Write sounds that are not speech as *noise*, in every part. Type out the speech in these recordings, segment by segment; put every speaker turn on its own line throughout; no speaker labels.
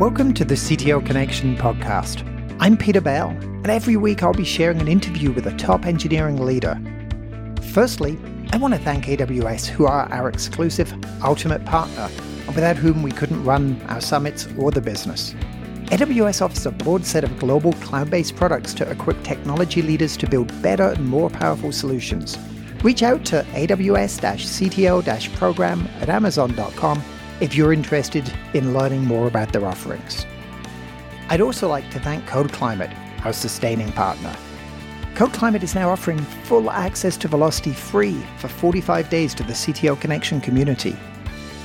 Welcome to the CTO Connection podcast. I'm Peter Bell, and every week I'll be sharing an interview with a top engineering leader. Firstly, I want to thank AWS, who are our exclusive ultimate partner, and without whom we couldn't run our summits or the business. AWS offers a broad set of global cloud based products to equip technology leaders to build better and more powerful solutions. Reach out to AWS CTO program at Amazon.com if you're interested in learning more about their offerings. I'd also like to thank Code Climate, our sustaining partner. Code Climate is now offering full access to Velocity free for 45 days to the CTO Connection community.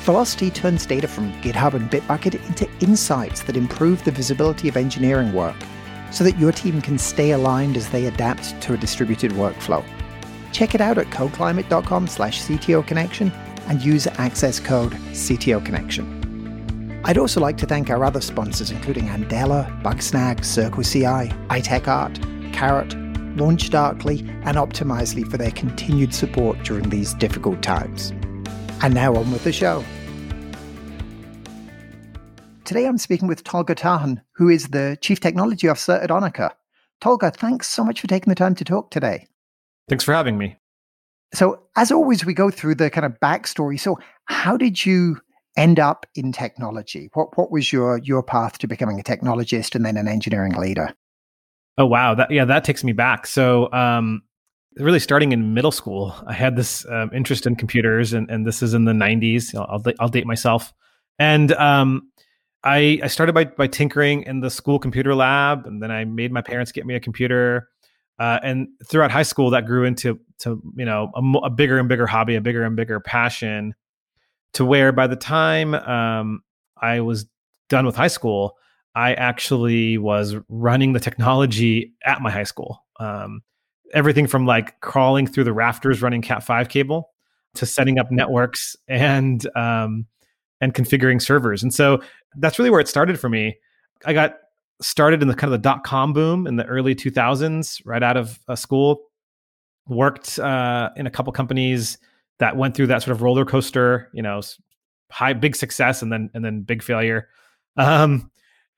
Velocity turns data from GitHub and Bitbucket into insights that improve the visibility of engineering work so that your team can stay aligned as they adapt to a distributed workflow. Check it out at codeclimate.com slash Connection and use access code CTO Connection. I'd also like to thank our other sponsors, including Andela, Bugsnag, CircleCI, iTechArt, Karat, LaunchDarkly, and Optimizely for their continued support during these difficult times. And now on with the show. Today I'm speaking with Tolga Tarhan, who is the Chief Technology Officer at Onica. Tolga, thanks so much for taking the time to talk today.
Thanks for having me.
So, as always, we go through the kind of backstory. So, how did you end up in technology? What what was your your path to becoming a technologist and then an engineering leader?
Oh wow, that yeah, that takes me back. So, um, really starting in middle school, I had this um, interest in computers, and, and this is in the '90s. I'll, I'll date myself, and um, I I started by by tinkering in the school computer lab, and then I made my parents get me a computer. Uh, and throughout high school, that grew into to you know a, a, bigger and bigger hobby, a bigger and bigger passion. To where by the time um, I was done with high school, I actually was running the technology at my high school. Um, everything from like crawling through the rafters running Cat five cable to setting up networks and um, and configuring servers. And so that's really where it started for me. I got started in the kind of the dot com boom in the early 2000s, right out of uh, school. Worked uh, in a couple companies that went through that sort of roller coaster, you know, high big success and then and then big failure. Um,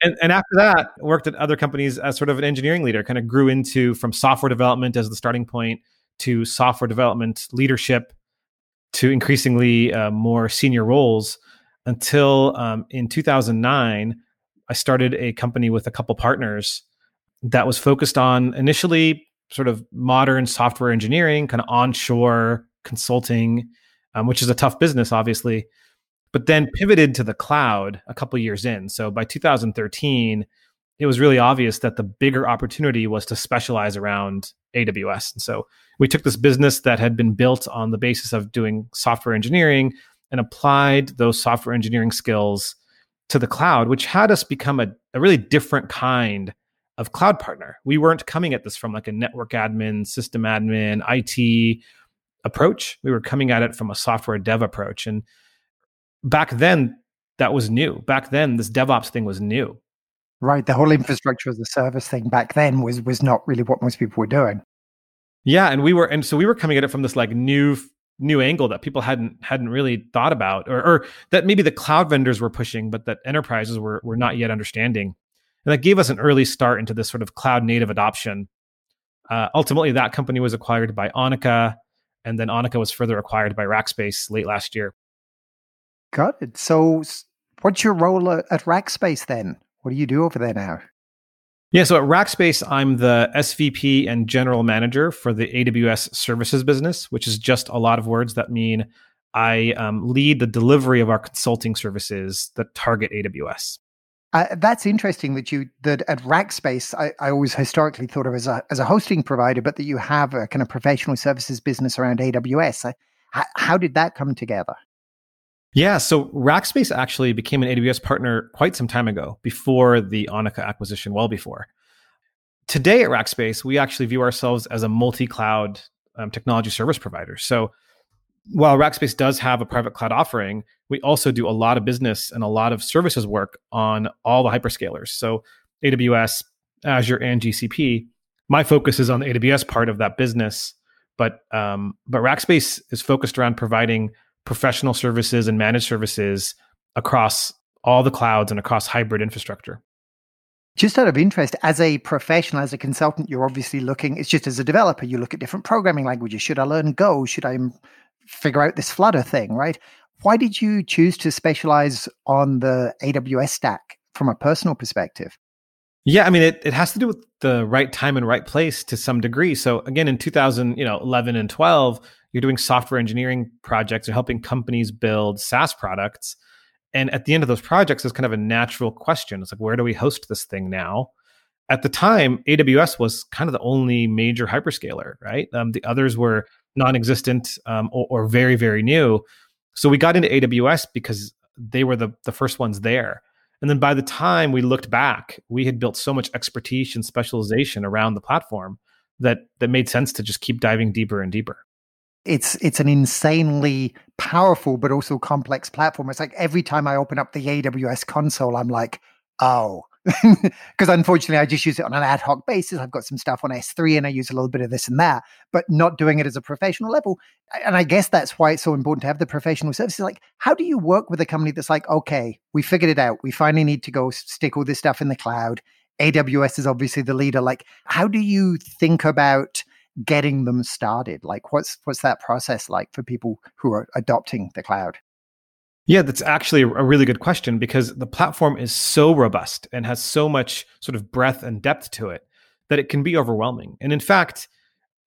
and, and after that, worked at other companies as sort of an engineering leader. Kind of grew into from software development as the starting point to software development leadership to increasingly uh, more senior roles until um, in 2009 I started a company with a couple partners that was focused on initially sort of modern software engineering, kind of onshore consulting, um, which is a tough business, obviously, but then pivoted to the cloud a couple years in. So by 2013, it was really obvious that the bigger opportunity was to specialize around AWS. And so we took this business that had been built on the basis of doing software engineering and applied those software engineering skills to the cloud, which had us become a, a really different kind of cloud partner. We weren't coming at this from like a network admin, system admin, IT approach. We were coming at it from a software dev approach. And back then, that was new. Back then, this DevOps thing was new.
Right. The whole infrastructure as a service thing back then was was not really what most people were doing.
Yeah, and we were, and so we were coming at it from this like new new angle that people hadn't hadn't really thought about or, or that maybe the cloud vendors were pushing but that enterprises were were not yet understanding. And that gave us an early start into this sort of cloud native adoption. Uh, ultimately that company was acquired by Onica and then Onica was further acquired by Rackspace late last year.
Got it. So what's your role at Rackspace then? What do you do over there now
yeah, so at Rackspace, I'm the SVP and general manager for the AWS services business, which is just a lot of words that mean I um, lead the delivery of our consulting services that target AWS.
Uh, that's interesting that you that at Rackspace, I, I always historically thought of as a as a hosting provider, but that you have a kind of professional services business around AWS. Uh, how, how did that come together?
Yeah, so Rackspace actually became an AWS partner quite some time ago, before the Onica acquisition, well before. Today at Rackspace, we actually view ourselves as a multi-cloud um, technology service provider. So while Rackspace does have a private cloud offering, we also do a lot of business and a lot of services work on all the hyperscalers. So AWS, Azure, and GCP. My focus is on the AWS part of that business, but um, but Rackspace is focused around providing professional services and managed services across all the clouds and across hybrid infrastructure.
Just out of interest, as a professional, as a consultant, you're obviously looking, it's just as a developer, you look at different programming languages. Should I learn Go? Should I figure out this Flutter thing, right? Why did you choose to specialize on the AWS stack from a personal perspective?
Yeah, I mean, it, it has to do with the right time and right place to some degree. So again, in 2000, you know, 11 and 12, you're doing software engineering projects, you're helping companies build SaaS products. And at the end of those projects, is kind of a natural question. It's like, where do we host this thing now? At the time, AWS was kind of the only major hyperscaler, right? Um, the others were non-existent um, or, or, very, very new. So we got into AWS because they were the the first ones there. And then by the time we looked back, we had built so much expertise and specialization around the platform that that made sense to just keep diving deeper and deeper
it's it's an insanely powerful but also complex platform. It's like every time I open up the AWS console, I'm like, oh, *laughs* because unfortunately I just use it on an ad hoc basis. I've got some stuff on S3 and I use a little bit of this and that, but not doing it as a professional level. And I guess that's why it's so important to have the professional services. Like, how do you work with a company that's like, okay, we figured it out. We finally need to go stick all this stuff in the cloud. AWS is obviously the leader. Like, how do you think about getting them started? Like, what's what's that process like for people who are adopting the cloud?
Yeah, that's actually a really good question because the platform is so robust and has so much sort of breadth and depth to it that it can be overwhelming. And in fact,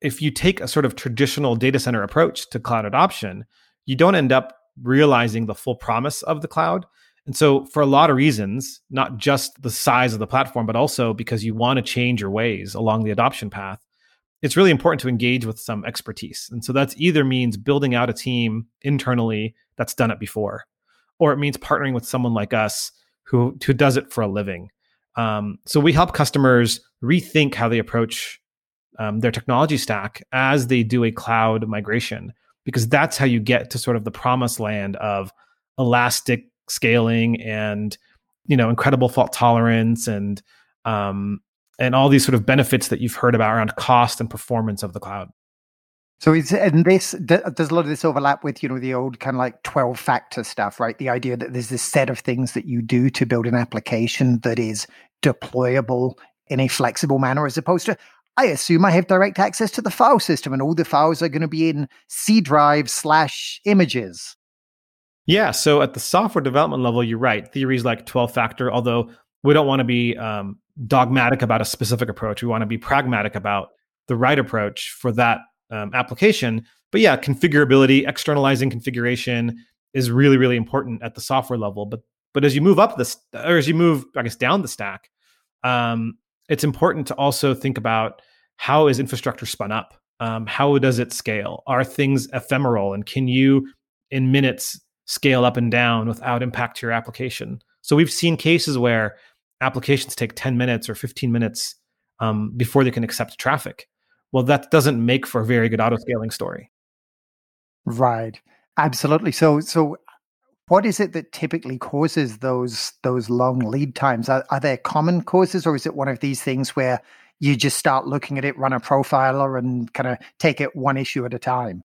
if you take a sort of traditional data center approach to cloud adoption, you don't end up realizing the full promise of the cloud. And so, for a lot of reasons, not just the size of the platform, but also because you want to change your ways along the adoption path, it's really important to engage with some expertise. And so that's either means building out a team internally that's done it before, or it means partnering with someone like us who, who does it for a living. Um, so we help customers rethink how they approach um, their technology stack as they do a cloud migration, because that's how you get to sort of the promised land of elastic scaling and you know incredible fault tolerance and um, and all these sort of benefits that you've heard about around cost and performance of the cloud.
So is and this does a lot of this overlap with you know the old kind of like twelve factor stuff, right? The idea that there's this set of things that you do to build an application that is deployable in a flexible manner, as opposed to I assume I have direct access to the file system, and all the files are going to be in C drive slash images.
Yeah, so at the software development level, you're right. Theories like twelve factor, although we don't want to be um, dogmatic about a specific approach. We want to be pragmatic about the right approach for that um, application. But yeah, configurability, externalizing configuration is really, really important at the software level. But but as you move up this, or as you move, I guess, down the stack, um, it's important to also think about how is infrastructure spun up. Um, how does it scale? Are things ephemeral, and can you, in minutes, scale up and down without impact to your application? So we've seen cases where applications take 10 minutes or 15 minutes um, before they can accept traffic. Well, that doesn't make for a very good auto scaling story.
Right. Absolutely. So, so what is it that typically causes those those long lead times? Are, are there common causes, or is it one of these things where you just start looking at it, run a profiler, and kind of take it one issue at a time?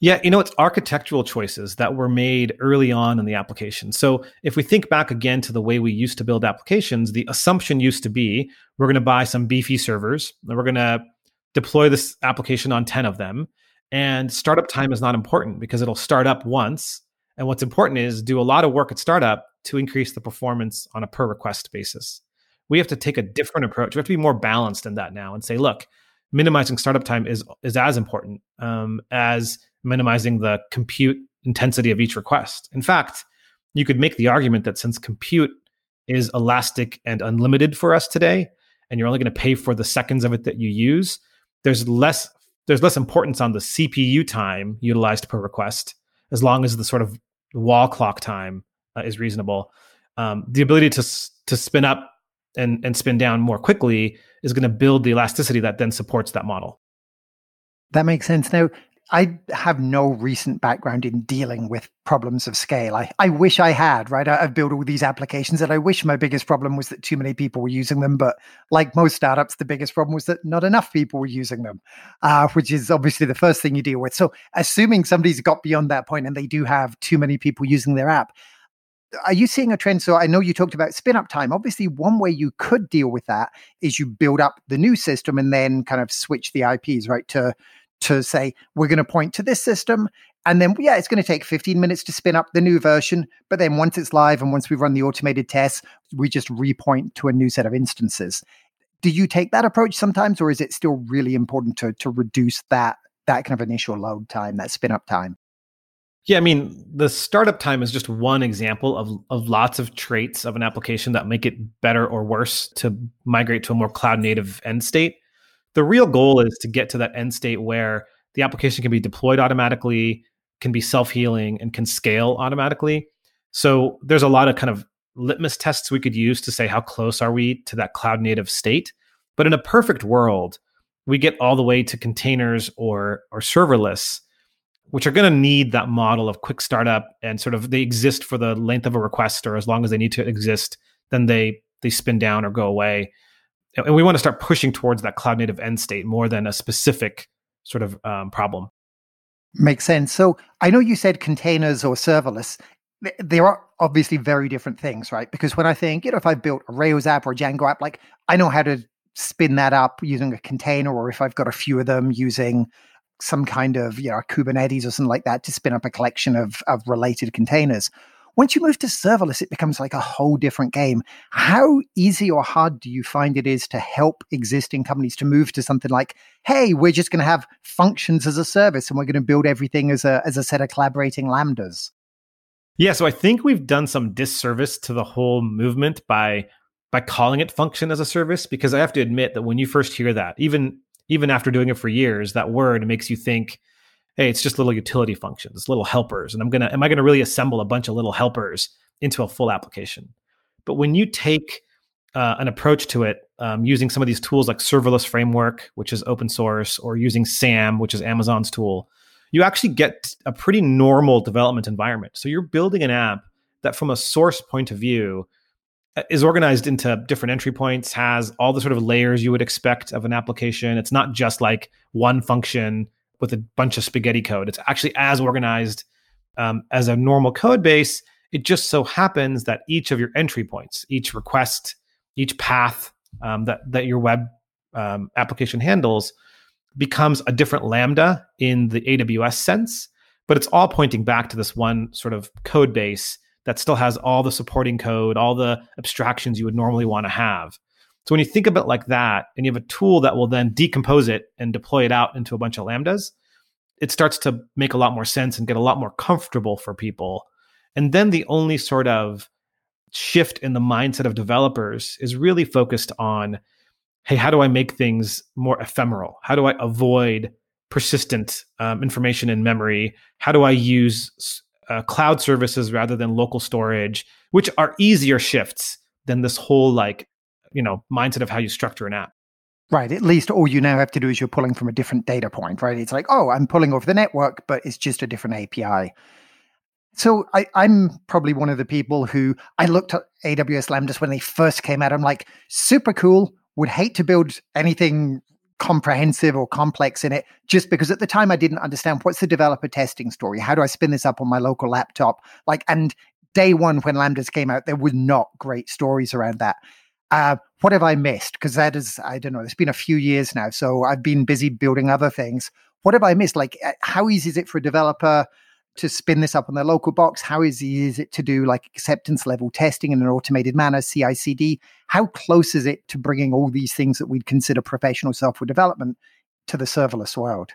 Yeah, you know, it's architectural choices that were made early on in the application. So if we think back again to the way we used to build applications, the assumption used to be we're going to buy some beefy servers and we're going to deploy this application on 10 of them. And startup time is not important because it'll start up once. And what's important is do a lot of work at startup to increase the performance on a per request basis. We have to take a different approach. We have to be more balanced in that now and say, look, minimizing startup time is is as important um, as minimizing the compute intensity of each request. In fact, you could make the argument that since compute is elastic and unlimited for us today, and you're only going to pay for the seconds of it that you use, there's less there's less importance on the CPU time utilized per request, as long as the sort of wall clock time uh, is reasonable. Um, the ability to to spin up and and spin down more quickly is going to build the elasticity that then supports that model.
That makes sense. Now, I have no recent background in dealing with problems of scale. I, I wish I had, right? I, have built all these applications and I wish my biggest problem was that too many people were using them. But like most startups, the biggest problem was that not enough people were using them, uh, which is obviously the first thing you deal with. So, assuming somebody's got beyond that point and they do have too many people using their app, are you seeing a trend? So I know you talked about spin up time. Obviously, one way you could deal with that is you build up the new system and then kind of switch the IPs, right? To to say we're going to point to this system and then yeah it's going to take 15 minutes to spin up the new version but then once it's live and once we run the automated tests we just repoint to a new set of instances do you take that approach sometimes or is it still really important to to reduce that that kind of initial load time that spin up time
yeah, I mean, the startup time is just one example of, of lots of traits of an application that make it better or worse to migrate to a more cloud native end state. The real goal is to get to that end state where the application can be deployed automatically, can be self healing, and can scale automatically. So there's a lot of kind of litmus tests we could use to say how close are we to that cloud native state. But in a perfect world, we get all the way to containers or or serverless which are going to need that model of quick startup and sort of they exist for the length of a request or as long as they need to exist, then they they spin down or go away. And we want to start pushing towards that cloud native end state more than a specific sort of um, problem.
Makes sense. So I know you said containers or serverless. They are obviously very different things, right? Because when I think, you know, if I built a Rails app or a Django app, like I know how to spin that up using a container, or if I've got a few of them using some kind of you know Kubernetes or something like that to spin up a collection of of related containers. Once you move to serverless, it becomes like a whole different game. How easy or hard do you find it is to help existing companies to move to something like, hey, we're just going to have functions as a service and we're going to build everything as a as a set of collaborating lambdas?
Yeah, so I think we've done some disservice to the whole movement by by calling it function as a service because I have to admit that when you first hear that, even even after doing it for years, that word makes you think, hey, it's just little utility functions, little helpers. And I'm gonna, am I gonna really assemble a bunch of little helpers into a full application? But when you take uh, an approach to it um, using some of these tools like serverless framework, which is open source, or using SAM, which is Amazon's tool, you actually get a pretty normal development environment. So you're building an app that, from a source point of view, is organized into different entry points, has all the sort of layers you would expect of an application. It's not just like one function with a bunch of spaghetti code. It's actually as organized um, as a normal code base. It just so happens that each of your entry points, each request, each path um, that that your web um, application handles becomes a different lambda in the AWS sense, but it's all pointing back to this one sort of code base that still has all the supporting code, all the abstractions you would normally want to have. So when you think about it like that, and you have a tool that will then decompose it and deploy it out into a bunch of lambdas, it starts to make a lot more sense and get a lot more comfortable for people. And then the only sort of shift in the mindset of developers is really focused on hey, how do I make things more ephemeral? How do I avoid persistent um, information in memory? How do I use uh, cloud services rather than local storage, which are easier shifts than this whole like you know mindset of how you structure an app.
Right. At least all you now have to do is you're pulling from a different data point, right? It's like, oh, I'm pulling over the network, but it's just a different API. So I, am probably one of the people who I looked at AWS Lambdas when they first came out. I'm like, super cool. Would hate to build anything comprehensive or complex in it just because at the time I didn't understand what's the developer testing story? How do I spin this up on my local laptop? Like, and day one when Lambdas came out, there was not great stories around that. Uh, what have I missed? Because that is, I don't know, it's been a few years now. So I've been busy building other things. What have I missed? Like, uh, how easy is it for a developer to spin this up on their local box? How easy is it to do like acceptance level testing in an automated manner, CI CD? How close is it to bringing all these things that we'd consider professional software development to the serverless world?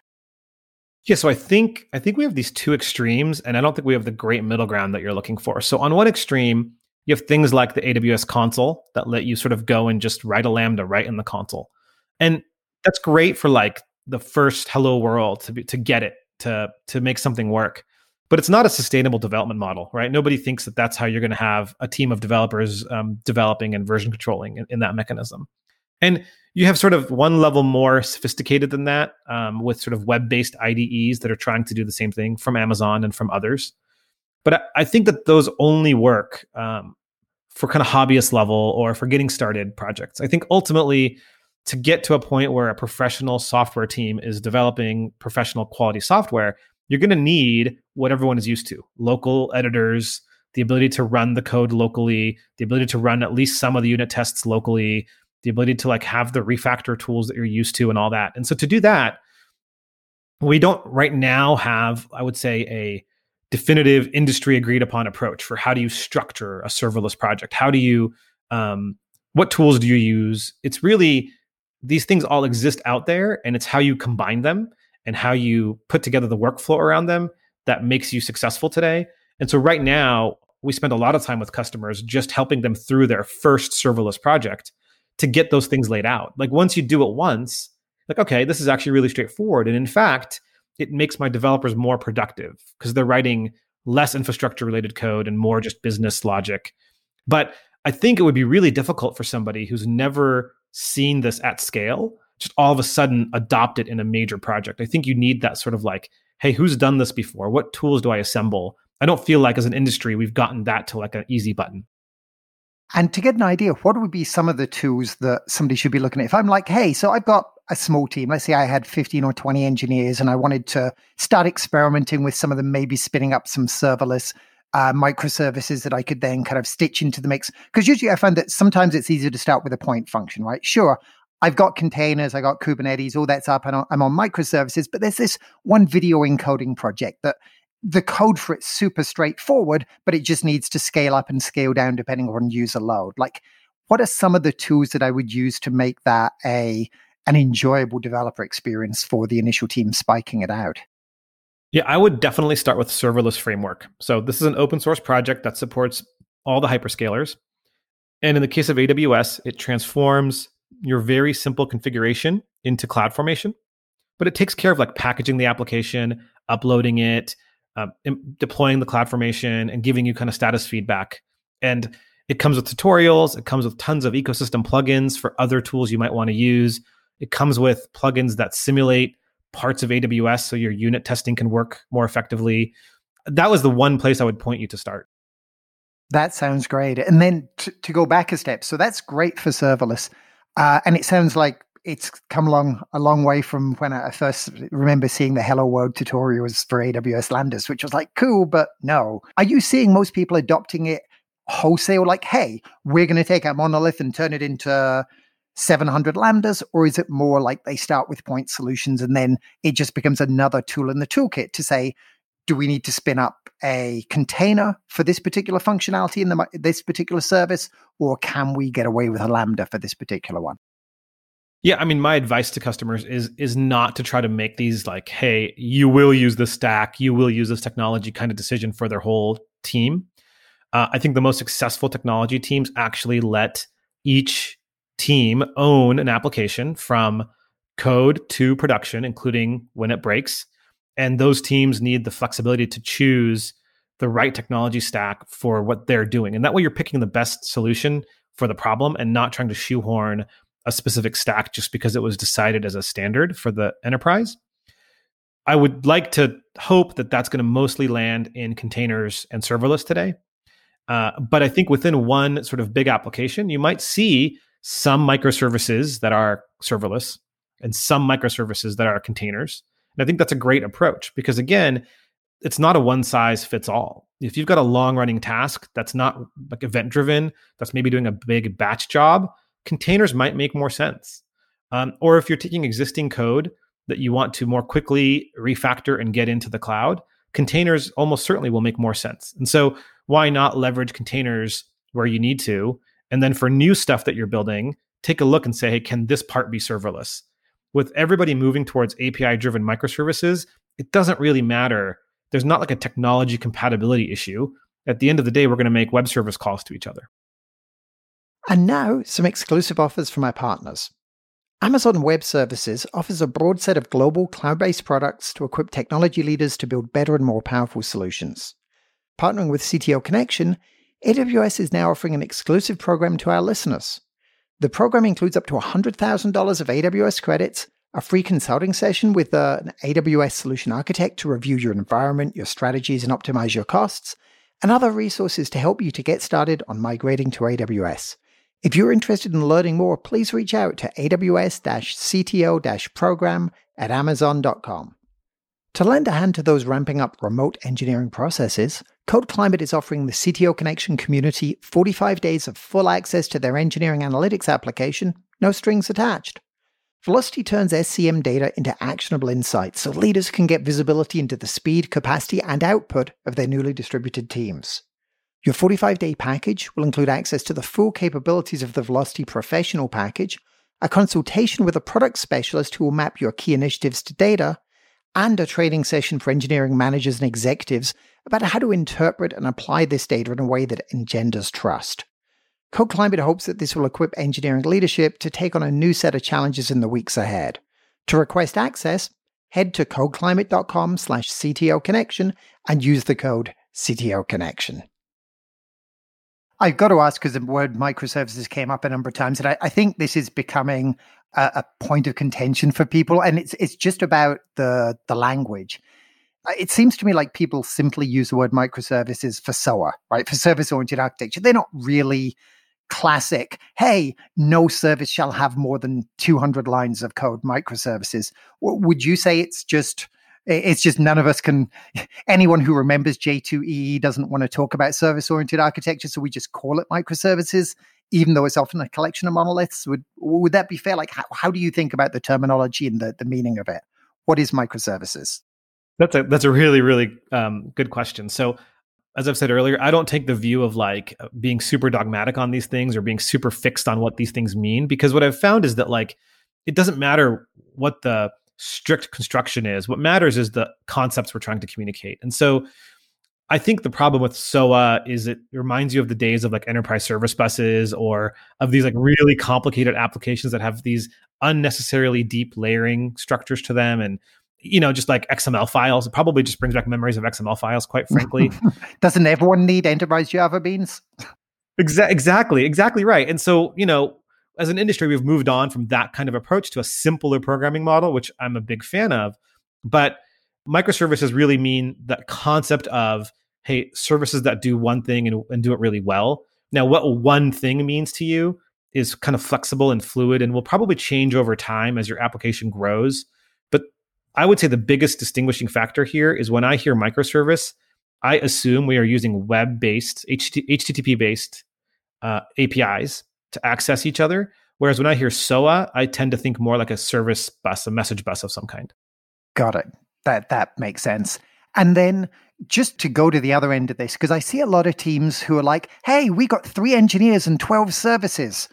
Yeah, so I think I think we have these two extremes, and I don't think we have the great middle ground that you're looking for. So on one extreme, you have things like the AWS console that let you sort of go and just write a lambda right in the console, and that's great for like the first hello world to be, to get it to to make something work but it's not a sustainable development model, right? Nobody thinks that that's how you're going to have a team of developers um, developing and version controlling in, in, that mechanism. And you have sort of one level more sophisticated than that um, with sort of web based IDEs that are trying to do the same thing from Amazon and from others. But I, I think that those only work um, for kind of hobbyist level or for getting started projects. I think ultimately, to get to a point where a professional software team is developing professional quality software, you're going to need what everyone is used to local editors, the ability to run the code locally, the ability to run at least some of the unit tests locally, the ability to like have the refactor tools that you're used to and all that. And so to do that, we don't right now have, I would say, a definitive industry agreed upon approach for how do you structure a serverless project? How do you, um, what tools do you use? It's really, these things all exist out there and it's how you combine them and how you put together the workflow around them that makes you successful today. And so right now, we spend a lot of time with customers just helping them through their first serverless project to get those things laid out. Like once you do it once, like, okay, this is actually really straightforward. And in fact, it makes my developers more productive because they're writing less infrastructure related code and more just business logic. But I think it would be really difficult for somebody who's never seen this at scale just all of a sudden adopt it in a major project. I think you need that sort of like, hey, who's done this before? What tools do I assemble? I don't feel like as an industry we've gotten that to like an easy button.
And to get an idea, what would be some of the tools that somebody should be looking at? If I'm like, hey, so I've got a small team, let's say I had 15 or 20 engineers and I wanted to start experimenting with some of them, maybe spinning up some serverless uh, microservices that I could then kind of stitch into the mix. Because usually I find that sometimes it's easier to start with a point function, right? Sure, I've got containers, I got Kubernetes, all that's up, and I'm on microservices. But there's this one video encoding project that the code for it's super straightforward, but it just needs to scale up and scale down depending on user load. Like, what are some of the tools that I would use to make that a an enjoyable developer experience for the initial team spiking it out?
Yeah, I would definitely start with serverless framework. So this is an open source project that supports all the hyperscalers. And in the case of AWS, it transforms your very simple configuration into CloudFormation, but it takes care of like packaging the application, uploading it, uh, deploying the CloudFormation, and giving you kind of status feedback. And it comes with tutorials. It comes with tons of ecosystem plugins for other tools you might want to use. It comes with plugins that simulate parts of AWS so your unit testing can work more effectively. That was the one place I would point you to start.
That sounds great. And then to, to go back a step, so that's great for serverless. Uh, and it sounds like it's come along a long way from when I first remember seeing the Hello World tutorials for AWS Lambdas, which was like cool, but no. Are you seeing most people adopting it wholesale? Like, hey, we're going to take our monolith and turn it into 700 lambdas, or is it more like they start with point solutions and then it just becomes another tool in the toolkit to say, do we need to spin up a container for this particular functionality in the, this particular service, or can we get away with a Lambda for this particular one?
Yeah, I mean, my advice to customers is is not to try to make these like, hey, you will use this stack, you will use this technology kind of decision for their whole team. Uh, I think the most successful technology teams actually let each team own an application from code to production, including when it breaks, and those teams need the flexibility to choose the right technology stack for what they're doing. And that way you're picking the best solution for the problem and not trying to shoehorn a specific stack just because it was decided as a standard for the enterprise. I would like to hope that that's going to mostly land in containers and serverless today. Uh, but i think within one sort of big application you might see some microservices that are serverless and some microservices that are containers and I think that's a great approach because, again, it's not a one size fits all. If you've got a long running task that's not like event driven, that's maybe doing a big batch job, containers might make more sense. Um, or if you're taking existing code that you want to more quickly refactor and get into the cloud, containers almost certainly will make more sense. And so, why not leverage containers where you need to? And then for new stuff that you're building, take a look and say, hey, can this part be serverless? with everybody moving towards API driven microservices, it doesn't really matter. There's not like a technology compatibility issue. At the end of the day, we're going to make web service calls to each other.
And now, some exclusive offers from our partners. Amazon Web Services offers a broad set of global cloud based products to equip technology leaders to build better and more powerful solutions. Partnering with CTO Connection, AWS is now offering an exclusive program to our listeners. The program includes up to $100,000 of AWS credits, a free consulting session with uh, an AWS solution architect to review your environment, your strategies, and optimize your costs, and other resources to help you to get started on migrating to AWS. If you're interested in learning more, please reach out to AWS CTO program at Amazon.com. To lend a hand to those ramping up remote engineering processes, Code Climate is offering the CTO Connection community 45 days of full access to their engineering analytics application, no strings attached. Velocity turns SCM data into actionable insights so leaders can get visibility into the speed, capacity, and output of their newly distributed teams. Your 45 day package will include access to the full capabilities of the Velocity Professional package, a consultation with a product specialist who will map your key initiatives to data, and a training session for engineering managers and executives about how to interpret and apply this data in a way that engenders trust. Code Climate hopes that this will equip engineering leadership to take on a new set of challenges in the weeks ahead. To request access, head to codeclimate.com slash CTO connection and use the code CTO connection. I've got to ask because the word microservices came up a number of times, and I, I think this is becoming a, a, point of contention for people, and it's it's just about the the language. Uh, it seems to me like people simply use the word microservices for SOA, right? For service oriented architecture. They're not really classic, hey, no service shall have more than 200 lines of code microservices. Would you say it's just it's just none of us can *laughs* anyone who remembers j2ee doesn't want to talk about service oriented architecture so we just call it microservices even though it's often a collection of monoliths. Would would that be fair? Like how, how do you think about the terminology and the, the meaning of it? What is microservices?
That's a that's a really really um, good question. So as i've said earlier i don't take the view of like being super dogmatic on these things or being super fixed on what these things mean because what i've found is that like it doesn't matter what the strict construction is. What matters is the concepts we're trying to communicate. And so I think the problem with SOA is it reminds you of the days of like enterprise service buses or of these like really complicated applications that have these unnecessarily deep layering structures to them and you know just like XML files. It probably just brings back memories of XML files, quite frankly. *laughs*
Doesn't everyone need enterprise Java beans?
Exa- exactly, exactly right. And so, you know, as an industry, we've moved on from that kind of approach to a simpler programming model, which I'm a big fan of. But microservices really mean that concept of, hey, services that do one thing and, and do it really well. Now, what one thing means to you is kind of flexible and fluid and will probably change over time as your application grows. But I would say the biggest distinguishing factor here is when I hear microservice, I assume we are using web based, HTTP based uh, APIs to access each other. Whereas when I hear SOA, I tend to think more like a service bus, a message bus of some kind.
Got it. That that makes sense. And then just to go to the other end of this, because I see a lot of teams who are like, hey, we got three engineers and 12 services.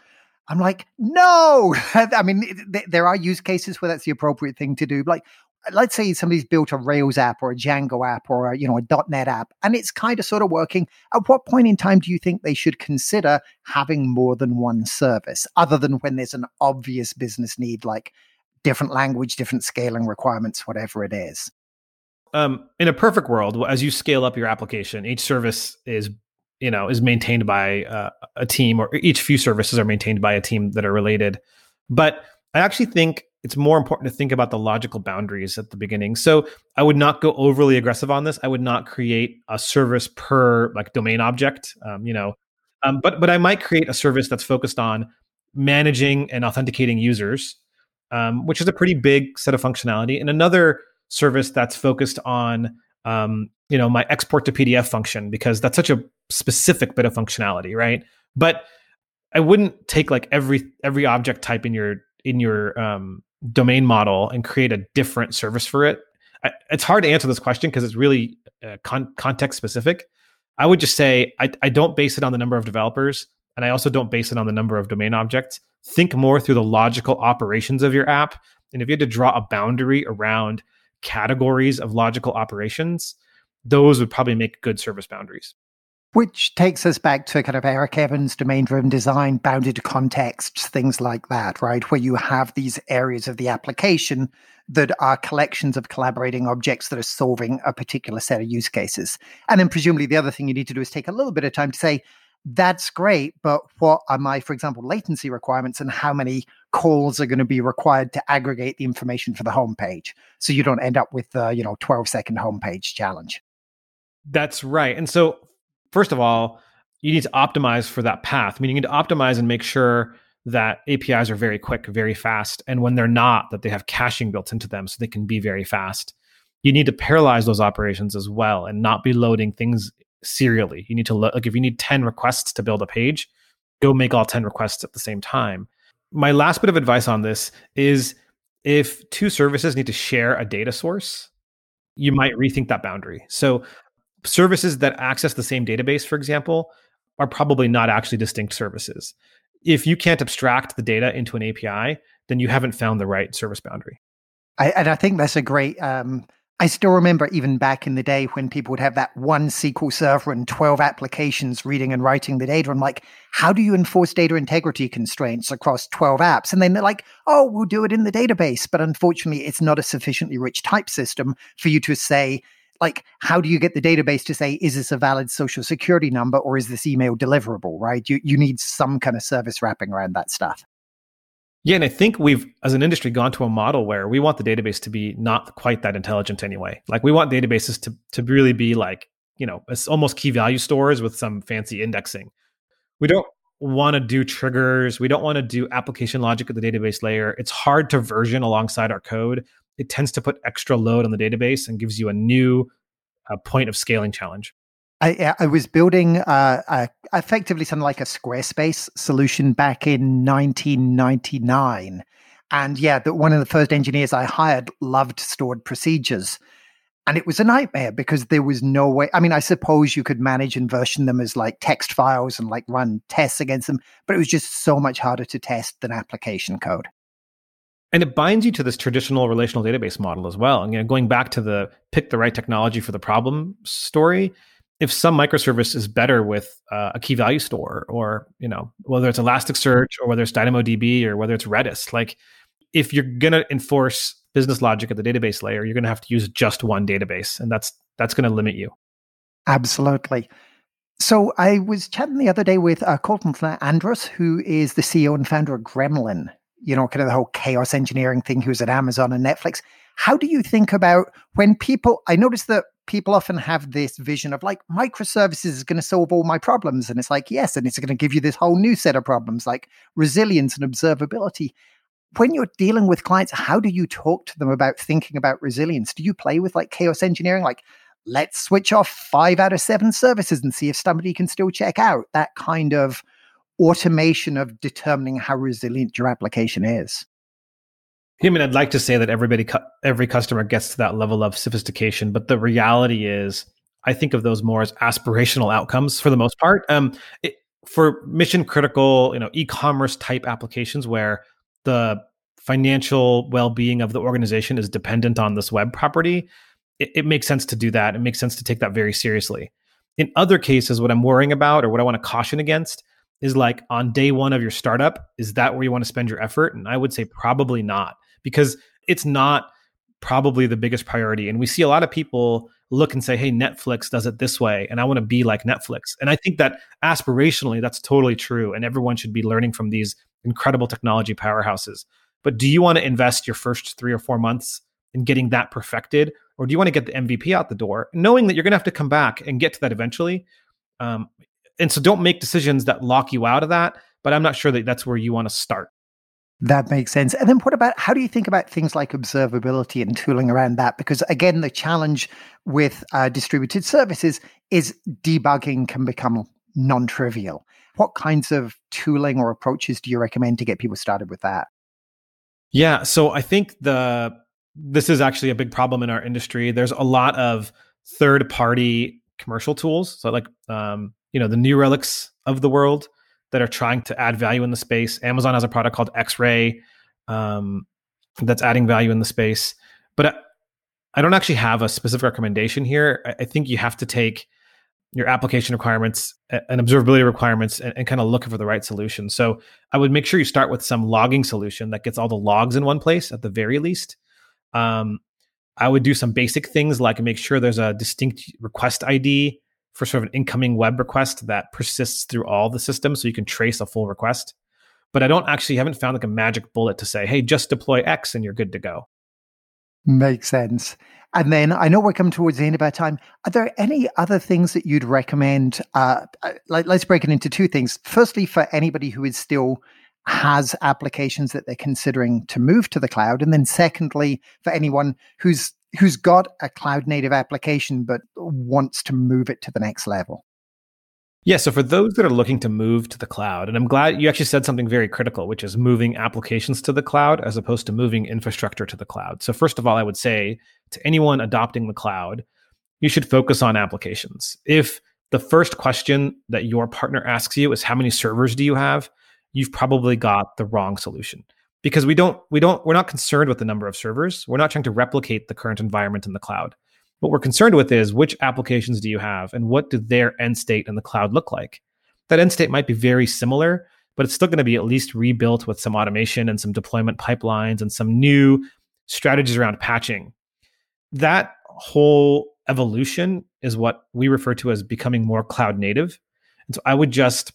I'm like, no. *laughs* I mean, th- there are use cases where that's the appropriate thing to do. Like, let's say somebody's built a Rails app or a Django app or a, you know a .NET app, and it's kind of sort of working. At what point in time do you think they should consider having more than one service, other than when there's an obvious business need, like different language, different scaling requirements, whatever it is?
Um, in a perfect world, as you scale up your application, each service is you know is maintained by uh, a team, or each few services are maintained by a team that are related. But I actually think it's more important to think about the logical boundaries at the beginning. So I would not go overly aggressive on this. I would not create a service per like domain object, um, you know, um, but but I might create a service that's focused on managing and authenticating users, um, which is a pretty big set of functionality, and another service that's focused on um, you know my export to PDF function because that's such a specific bit of functionality, right? But I wouldn't take like every every object type in your in your um, domain model and create a different service for it? I, it's hard to answer this question because it's really uh, con- context specific. I would just say I, I don't base it on the number of developers, and I also don't base it on the number of domain objects. Think more through the logical operations of your app. And if you had to draw a boundary around categories of logical operations, those would probably make good service boundaries.
Which takes us back to kind of Eric Evans' domain driven design, bounded contexts, things like that, right? Where you have these areas of the application that are collections of collaborating objects that are solving a particular set of use cases. And then presumably the other thing you need to do is take a little bit of time to say, that's great, but what are my, for example, latency requirements and how many calls are going to be required to aggregate the information for the homepage so you don't end up with the, you know, 12 second homepage challenge?
That's right. And so first of all, you need to optimize for that path. I mean, you need to optimize and make sure that APIs are very quick, very fast. And when they're not, that they have caching built into them so they can be very fast. you need to parallelize those operations as well and not be loading things serially. You need to look like if you need 10 requests to build a page, go make all 10 requests at the same time. My last bit of advice on this is if two services need to share a data source, you might rethink that boundary. So services that access the same database, for example, are probably not actually distinct services. If you can't abstract the data into an API, then you haven't found the right service boundary.
I, and I think that's a great um, I still remember even back in the day when people would have that one SQL server and 12 applications reading and writing the data. I'm like, how do you enforce data integrity constraints across 12 apps? And then they're like, oh, we'll do it in the database. But unfortunately, it's not a sufficiently rich type system for you to say, like, how do you get the database to say, is this a valid social security number or is this email deliverable, right? You, you need some kind of service wrapping around that stuff.
Yeah, and I think we've, as an industry, gone to a model where we want the database to be not quite that intelligent anyway. Like we want databases to to really be like, you know, it's almost key value stores with some fancy indexing. We don't want to do triggers. We don't want to do application logic at the database layer. It's hard to version alongside our code. It tends to put extra load on the database and gives you a new uh, point of scaling challenge.
I, I was building uh, effectively something like a Squarespace solution back in 1999. And yeah, the, one of the first engineers I hired loved stored procedures. And it was a nightmare because there was no way. I mean, I suppose you could manage and version them as like text files and like run tests against them, but it was just so much harder to test than application code.
And it binds you to this traditional relational database model as well. And you know, going back to the pick the right technology for the problem story, if some microservice is better with uh, a key value store or you know whether it's elasticsearch or whether it's dynamodb or whether it's redis like if you're going to enforce business logic at the database layer you're going to have to use just one database and that's that's going to limit you.
Absolutely. So i was chatting the other day with uh, Kolton andrus who is the ceo and founder of gremlin you know kind of the whole chaos engineering thing who's at amazon and netflix how do you think about when people i notice that people often have this vision of like microservices is going to solve all my problems. And it's like, yes, and it's going to give you this whole new set of problems like resilience and observability. When you're dealing with clients, how do you talk to them about thinking about resilience? Do you play with like chaos engineering? Like, let's switch off five out of seven services and see if somebody can still check out that kind of automation of determining how resilient your application is.
I mean, I'd like to say that everybody, every customer gets to that level of sophistication, but the reality is, I think of those more as aspirational outcomes for the most part. Um, it, for mission critical, you know, e-commerce type applications where the financial well-being of the organization is dependent on this web property, it, it makes sense to do that. It makes sense to take that very seriously. In other cases, what I'm worrying about or what I want to caution against is like on day one of your startup, is that where you want to spend your effort? And I would say probably not because it's not probably the biggest priority. And we see a lot of people look and say, hey, Netflix does it this way, and I want to be like Netflix. And I think that aspirationally, that's totally true. And everyone should be learning from these incredible technology powerhouses. But do you want to invest your first three or four months in getting that perfected? Or do you want to get the MVP out the door, knowing that you're going to have to come back and get to that eventually? Um, and so don't make decisions that lock you out of that. But I'm not sure that that's where you want to start.
That makes sense. And then what about how do you think about things like observability and tooling around that? Because again, the challenge with uh, distributed services is debugging can become non trivial. What kinds of tooling or approaches do you recommend to get people started with that?
Yeah, so I think the this is actually a big problem in our industry. There's a lot of third party commercial tools. So like um, you know, the New Relics of the world that are trying to add value in the space. Amazon has a product called X-Ray um, that's adding value in the space. But I, I, don't actually have a specific recommendation here. I, I, think you have to take your application requirements and observability requirements and, and kind of look for the right solution. So I would make sure you start with some logging solution that gets all the logs in one place at the very least. Um, I would do some basic things like make sure there's a distinct request ID for sort of an incoming web request that persists through all the systems so you can trace a full request. But I don't actually haven't found like a magic bullet to say, hey, just deploy X and you're good to go.
Makes sense. And then I know we're coming towards the end of our time. Are there any other things that you'd recommend? Uh, uh like, let's break it into two things. Firstly, for anybody who is still has applications that they're considering to move to the cloud. And then secondly, for anyone who's who's got a cloud native application but wants to move it to the next level?
Yeah, so for those that are looking to move to the cloud, and I'm glad you actually said something very critical, which is moving applications to the cloud as opposed to moving infrastructure to the cloud. So, first of all, I would say to anyone adopting the cloud, you should focus on applications. If the first question that your partner asks you is how many servers do you have, you've probably got the wrong solution because we don't we don't we're not concerned with the number of servers. We're not trying to replicate the current environment in the cloud. What we're concerned with is which applications do you have and what do their end state in the cloud look like? That end state might be very similar, but it's still going to be at least rebuilt with some automation and some deployment pipelines and some new strategies around patching. That whole evolution is what we refer to as becoming more cloud native. And so I would just,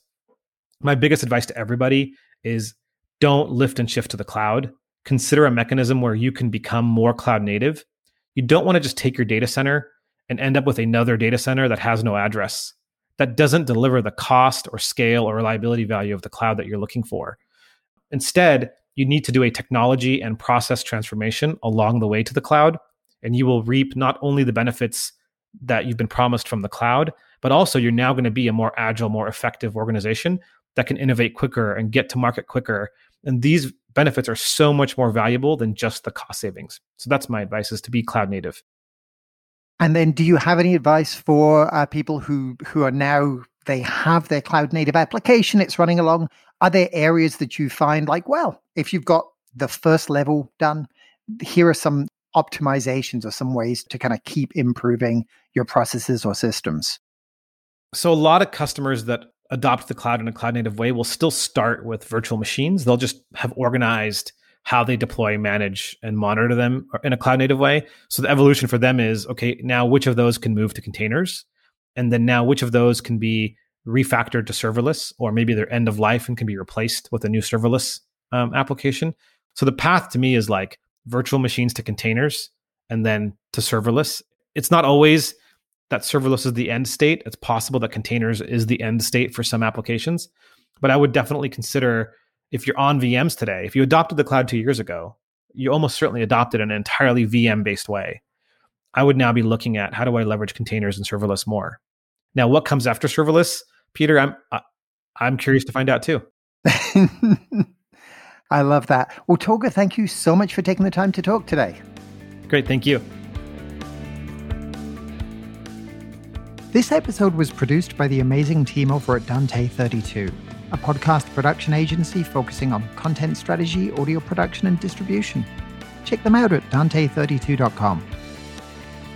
my biggest advice to everybody is don't lift and shift to the cloud. Consider a mechanism where you can become more cloud native you don't want to just take your data center and end up with another data center that has no address that doesn't deliver the cost or scale or reliability value of the cloud that you're looking for. Instead, you need to do a technology and process transformation along the way to the cloud, and you will reap not only the benefits that you've been promised from the cloud, but also you're now going to be a more agile, more effective organization that can innovate quicker and get to market quicker. And these benefits are so much more valuable than just the cost savings. So that's my advice is to be cloud native.
And then do you have any advice for uh, people who who are now they have their cloud native application it's running along are there areas that you find like well if you've got the first level done here are some optimizations or some ways to kind of keep improving your processes or systems
so a lot of customers that adopt the cloud in a cloud native way will still start with virtual machines. They'll just have organized how they deploy, manage, and monitor them in a cloud native way. So the evolution for them is okay, now which of those can move to containers? And then now which of those can be refactored to serverless, or maybe they're end of life and can be replaced with a new serverless um, application. So the path to me is like virtual machines to containers and then to serverless. It's not always that serverless is the end state. It's possible that containers is the end state for some applications. But I would definitely consider if you're on VMs today, if you adopted the cloud two years ago, you almost certainly adopted an entirely VM based way. I would now be looking at how do I leverage containers and serverless more. Now, what comes after serverless, Peter? I'm uh, I'm curious to find out too. *laughs*
I love that. Well, Tolga, thank you so much for taking the time to talk today.
Great, thank you.
This episode was produced by the amazing team over at Dante 32, a podcast production agency focusing on content strategy, audio production, and distribution. Check them out at dante32.com.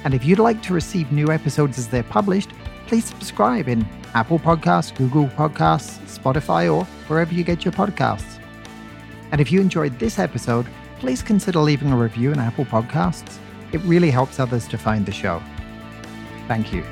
And if you'd like to receive new episodes as they're published, please subscribe in Apple Podcasts, Google Podcasts, Spotify, or wherever you get your podcasts. And if you enjoyed this episode, please consider leaving a review in Apple Podcasts. It really helps others to find the show. Thank you.